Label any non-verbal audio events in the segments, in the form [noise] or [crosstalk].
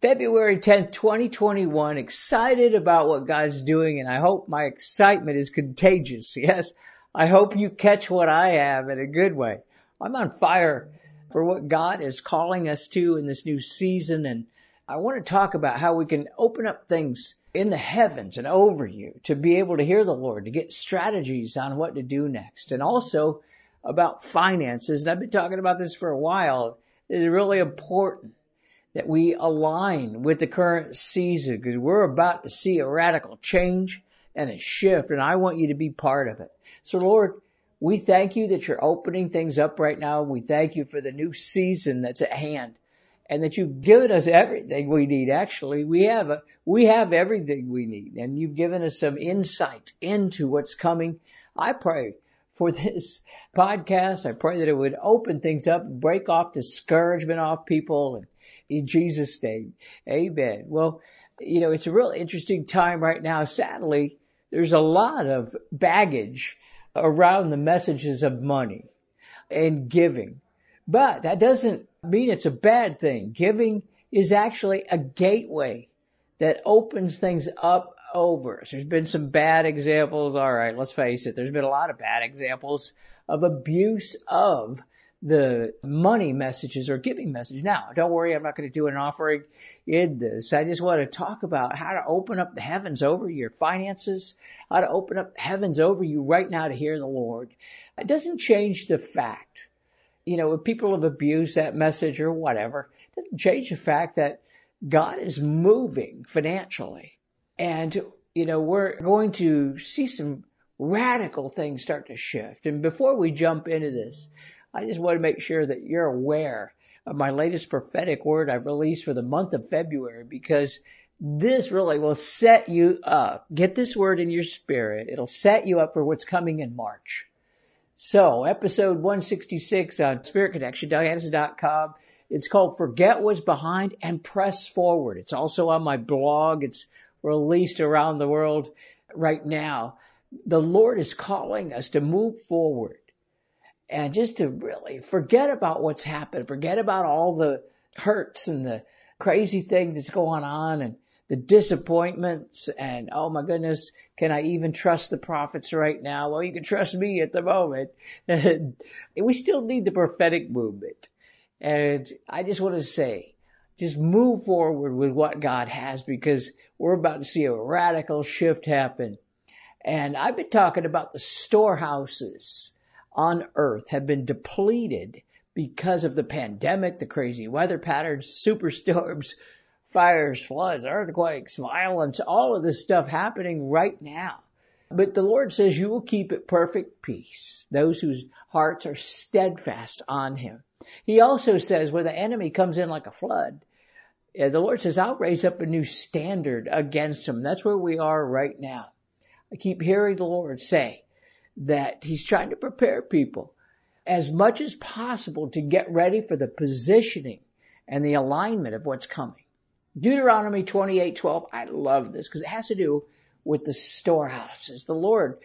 February 10th, 2021. Excited about what God's doing and I hope my excitement is contagious. [laughs] Yes. I hope you catch what I have in a good way. I'm on fire for what God is calling us to in this new season and I want to talk about how we can open up things in the heavens and over you to be able to hear the Lord, to get strategies on what to do next and also about finances. And I've been talking about this for a while. It's really important that we align with the current season because we're about to see a radical change and a shift and I want you to be part of it. So Lord, we thank you that you're opening things up right now. We thank you for the new season that's at hand and that you've given us everything we need. Actually, we have a, we have everything we need and you've given us some insight into what's coming. I pray for this [laughs] podcast. I pray that it would open things up, break off discouragement off people and in Jesus' name. Amen. Well, you know, it's a real interesting time right now. Sadly, there's a lot of baggage around the messages of money and giving. But that doesn't mean it's a bad thing. Giving is actually a gateway that opens things up over us. There's been some bad examples. All right, let's face it. There's been a lot of bad examples of abuse of the money messages or giving message. Now, don't worry, I'm not going to do an offering in this. I just want to talk about how to open up the heavens over your finances, how to open up the heavens over you right now to hear the Lord. It doesn't change the fact, you know, if people have abused that message or whatever, it doesn't change the fact that God is moving financially. And, you know, we're going to see some radical things start to shift. And before we jump into this, I just want to make sure that you're aware of my latest prophetic word I've released for the month of February because this really will set you up. Get this word in your spirit. It'll set you up for what's coming in March. So, episode 166 on Spirit Connection, DougAddison.com. It's called Forget What's Behind and Press Forward. It's also on my blog. It's released around the world right now. The Lord is calling us to move forward and just to really forget about what's happened, forget about all the hurts and the crazy things that's going on and the disappointments and oh my goodness, can I even trust the prophets right now? Well, you can trust me at the moment. And [laughs] we still need the prophetic movement. And I just want to say, just move forward with what God has because we're about to see a radical shift happen. And I've been talking about the storehouses on earth have been depleted because of the pandemic, the crazy weather patterns, superstorms, [laughs] fires, floods, earthquakes, violence, all of this stuff happening right now. But the Lord says you will keep it perfect peace, those whose hearts are steadfast on Him. He also says when the enemy comes in like a flood, eh, the Lord says, I'll raise up a new standard against him. That's where we are right now. I keep hearing the Lord say, that he's trying to prepare people as much as possible to get ready for the positioning and the alignment of what's coming. Deuteronomy 28:12, I love this because it has to do with the storehouses. The Lord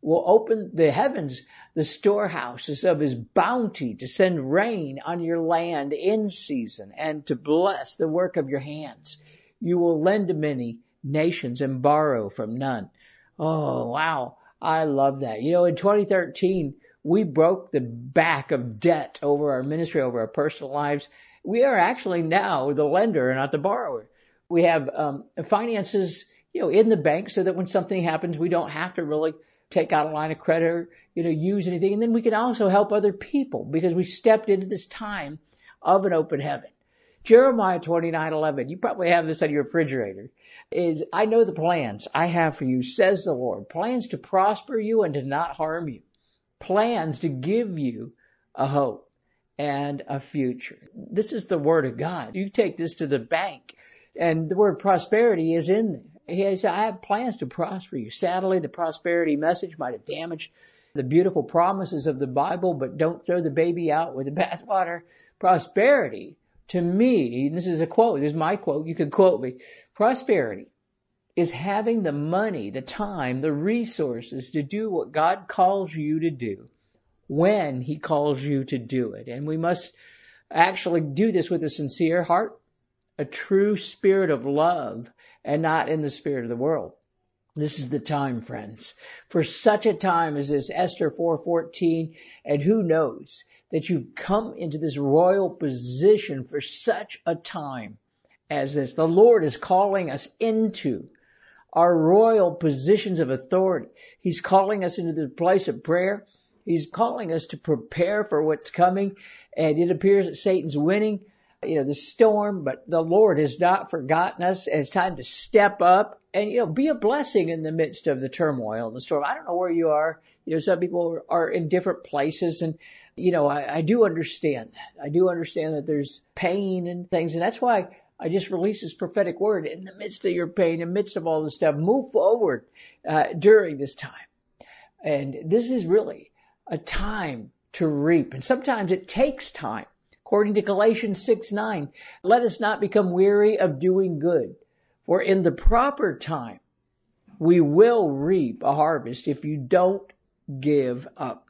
will open the heavens, the storehouses of his bounty to send rain on your land in season and to bless the work of your hands. You will lend to many nations and borrow from none. Oh, wow. I love that. You know, in 2013, we broke the back of debt over our ministry, over our personal lives. We are actually now the lender, not the borrower. We have um, finances, you know, in the bank so that when something happens, we don't have to really take out a line of credit or, you know, use anything. And then we can also help other people because we stepped into this time of an open heaven. Jeremiah 29:11. You probably have this on your refrigerator is I know the plans I have for you, says the Lord. Plans to prosper you and to not harm you. Plans to give you a hope and a future. This is the word of God. You take this to the bank And the word prosperity is in there. He said, I have plans to prosper you. Sadly, the prosperity message might have damaged the beautiful promises of the Bible, but don't throw the baby out with the [laughs] bathwater. Prosperity, to me, this is a quote, this is my quote, you can quote me. Prosperity is having the money, the time, the resources to do what God calls you to do when He calls you to do it. And we must actually do this with a sincere heart, a true spirit of love, and not in the spirit of the world. This is the time, friends, for such a time as this, Esther 4:14, and who knows that you've come into this royal position for such a time as this. The Lord is calling us into our royal positions of authority. He's calling us into the place of prayer. He's calling us to prepare for what's coming. And it appears that Satan's winning, you know, the storm, but the Lord has not forgotten us. And it's time to step up and, you know, be a blessing in the midst of the turmoil and the storm. I don't know where you are. You know, some people are in different places and, you know, I, I do understand that. I do understand that there's pain and things. And that's why I just release this prophetic word in the midst of your pain, in the midst of all this stuff. Move forward uh, during this time. And this is really a time to reap. And sometimes it takes time. According to Galatians 6 9, let us not become weary of doing good, for in the proper time we will reap a harvest if you don't give up.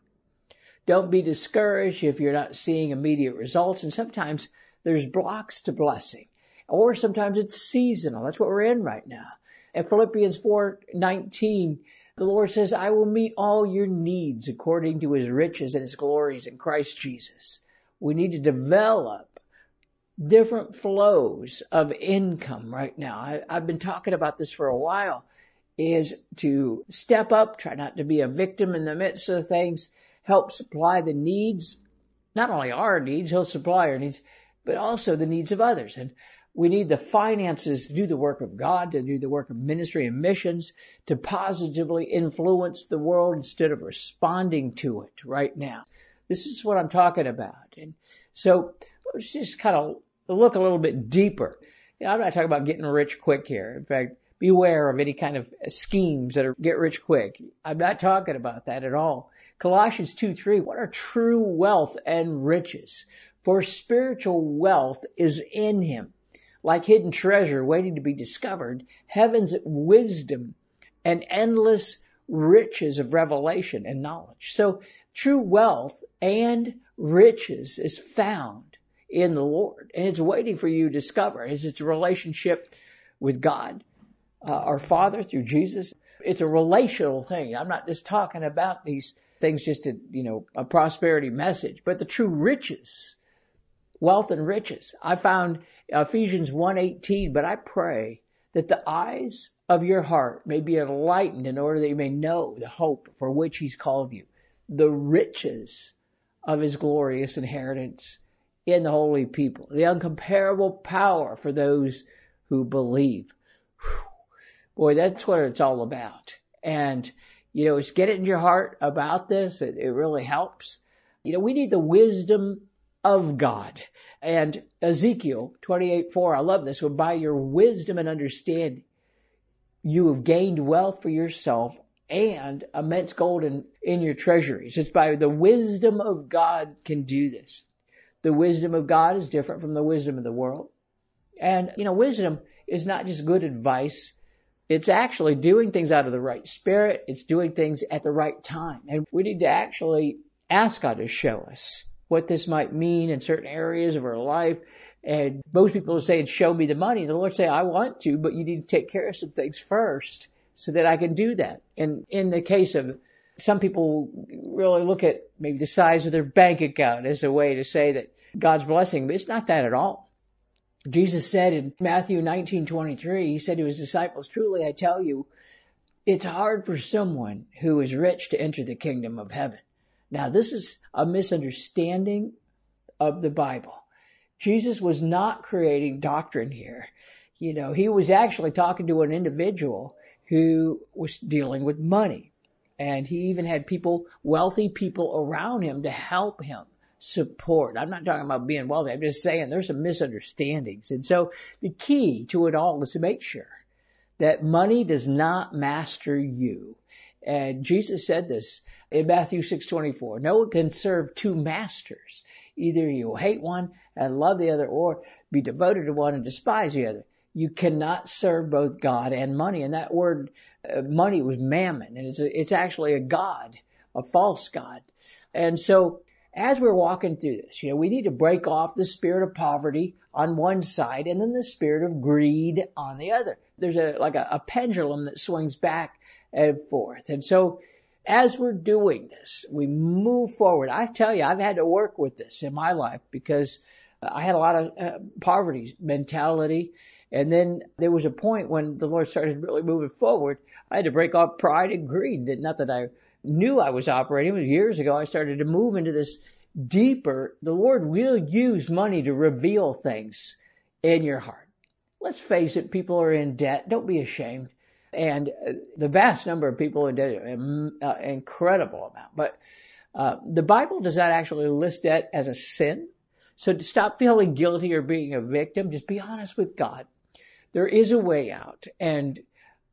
Don't be discouraged if you're not seeing immediate results. And sometimes there's blocks to blessing or sometimes it's seasonal. That's what we're in right now. At Philippians 4:19, the Lord says, "I will meet all your needs according to his riches and his glories in Christ Jesus." We need to develop different flows of income right now. I, I've been talking about this for a while is to step up, try not to be a victim in the midst of things, help supply the needs, not only our needs, he'll supply our needs, but also the needs of others. And we need the finances to do the work of God, to do the work of ministry and missions, to positively influence the world instead of responding to it right now. This is what I'm talking about. And so let's just kind of look a little bit deeper. You know, I'm not talking about getting rich quick here. In fact, beware of any kind of schemes that are get rich quick. I'm not talking about that at all. Colossians 2, 3, what are true wealth and riches? For spiritual wealth is in him like hidden treasure waiting to be discovered, heaven's wisdom and endless riches of revelation and knowledge. So true wealth and riches is found in the Lord and it's waiting for you to discover as it's a relationship with God, uh, our Father through Jesus. It's a relational thing. I'm not just talking about these things just to, you know, a prosperity message, but the true riches, wealth and riches. I found Ephesians 1:18, but I pray that the eyes of your heart may be enlightened in order that you may know the hope for which he's called you, the riches of his glorious inheritance in the holy people, the incomparable power for those who believe. Whew. Boy, that's what it's all about. And, you know, just get it in your heart about this. It, it really helps. You know, we need the wisdom of God. And Ezekiel 28:4, I love this one. By your wisdom and understanding, you have gained wealth for yourself and immense gold in, in your treasuries. It's by the wisdom of God can do this. The wisdom of God is different from the wisdom of the world. And, you know, wisdom is not just good advice. It's actually doing things out of the right spirit. It's doing things at the right time. And we need to actually ask God to show us what this might mean in certain areas of our life. And most people saying, show me the money. The Lord say, I want to, but you need to take care of some things first so that I can do that. And in the case of some people really look at maybe the size of their bank account as a way to say that God's blessing, but it's not that at all. Jesus said in Matthew 19:23, he said to his disciples, "Truly I tell you, it's hard for someone who is rich to enter the kingdom of heaven." Now, this is a misunderstanding of the Bible. Jesus was not creating doctrine here. You know, he was actually talking to an individual who was dealing with money. And he even had people, wealthy people around him to help him support. I'm not talking about being wealthy. I'm just saying there's some misunderstandings. And so the key to it all is to make sure that money does not master you. And Jesus said this in Matthew 6:24. No one can serve two masters. Either you will hate one and love the other or be devoted to one and despise the other. You cannot serve both God and money. And that word uh, money was mammon and it's a, it's actually a god, a false god. And so as we're walking through this, you know, we need to break off the spirit of poverty on one side and then the spirit of greed on the other. There's a, like a, a pendulum that swings back and forth. And so as we're doing this, we move forward. I tell you, I've had to work with this in my life because I had a lot of uh, poverty mentality. And then there was a point when the Lord started really moving forward. I had to break off pride and greed. Not that I knew I was operating. It was years ago. I started to move into this deeper. The Lord will use money to reveal things in your heart. Let's face it, people are in debt. Don't be ashamed. And uh, the vast number of people in debt, an uh, incredible amount. But uh, the Bible does not actually list debt as a sin. So to stop feeling guilty or being a victim, just be honest with God. There is a way out. And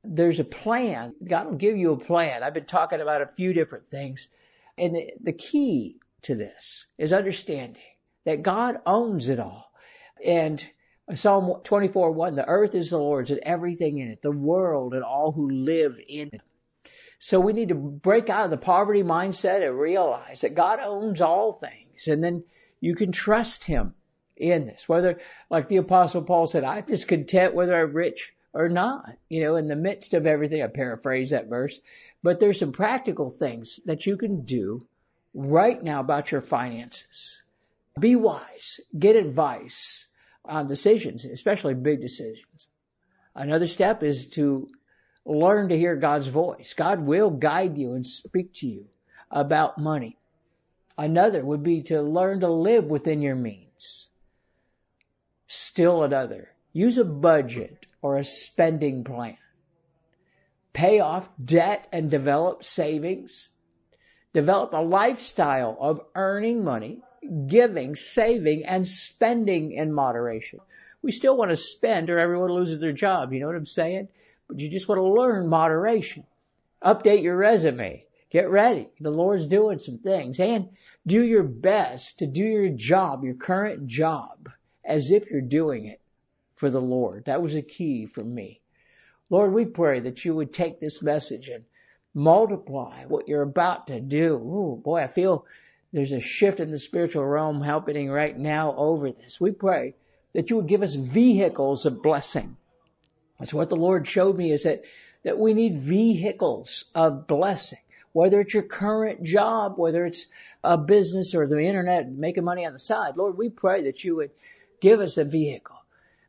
there's a plan. God will give you a plan. I've been talking about a few different things. And the, the key to this is understanding that God owns it all. And Psalm 24, 1, the earth is the Lord's and everything in it, the world and all who live in it. So we need to break out of the poverty mindset and realize that God owns all things. And then you can trust Him in this. Whether, like the apostle Paul said, I'm just content whether I'm rich or not, you know, in the midst of everything. I paraphrase that verse, but there's some practical things that you can do right now about your finances. Be wise. Get advice on decisions, especially big decisions. Another step is to learn to hear God's voice. God will guide you and speak to you about money. Another would be to learn to live within your means. Still another, use a budget or a spending plan. Pay off debt and develop savings. Develop a lifestyle of earning money, giving, saving, and spending in moderation. We still want to spend or everyone loses their job. You know what I'm saying? But you just want to learn moderation. Update your resume. Get ready. The Lord's doing some things and do your best to do your job, your current job, as if you're doing it for the Lord. That was a key for me. Lord, we pray that you would take this message and multiply what you're about to do. Ooh, boy, I feel there's a shift in the spiritual realm happening right now over this. We pray that you would give us vehicles of blessing. That's what the Lord showed me is that, that we need vehicles of blessing. Whether it's your current job, whether it's a business or the internet, making money on the side. Lord, we pray that you would give us a vehicle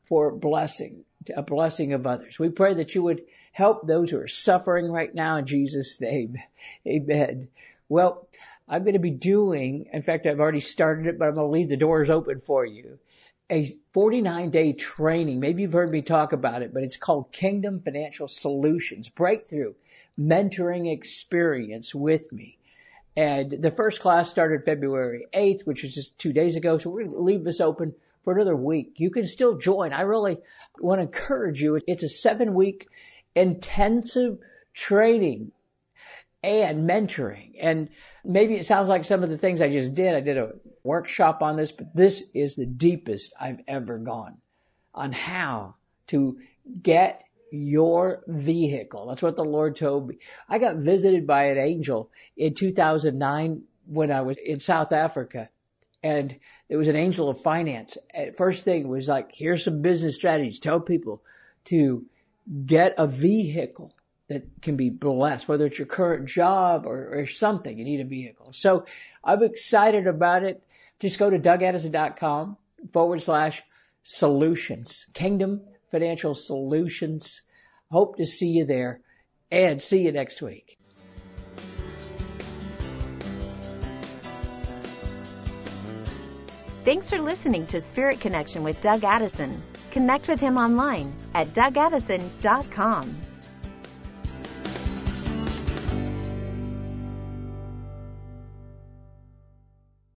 for blessing, a blessing of others. We pray that you would help those who are suffering right now in Jesus' name. [laughs] Amen. Well, I'm going to be doing, in fact, I've already started it, but I'm going to leave the doors open for you. A 49 day training. Maybe you've heard me talk about it, but it's called Kingdom Financial Solutions Breakthrough Mentoring Experience with me. And the first class started February 8th, which is just two days ago. So we're going to leave this open for another week. You can still join. I really want to encourage you. It's a seven week intensive training and mentoring. And maybe it sounds like some of the things I just did. I did a workshop on this, but this is the deepest I've ever gone on how to get your vehicle. That's what the Lord told me. I got visited by an angel in 2009 when I was in South Africa and it was an angel of finance. At first thing was like, here's some business strategies. Tell people to get a vehicle that can be blessed, whether it's your current job or, or something, you need a vehicle. So I'm excited about it. Just go to dougaddison.com forward slash solutions, Kingdom Financial Solutions. Hope to see you there and see you next week. Thanks for listening to Spirit Connection with Doug Addison. Connect with him online at dougaddison.com.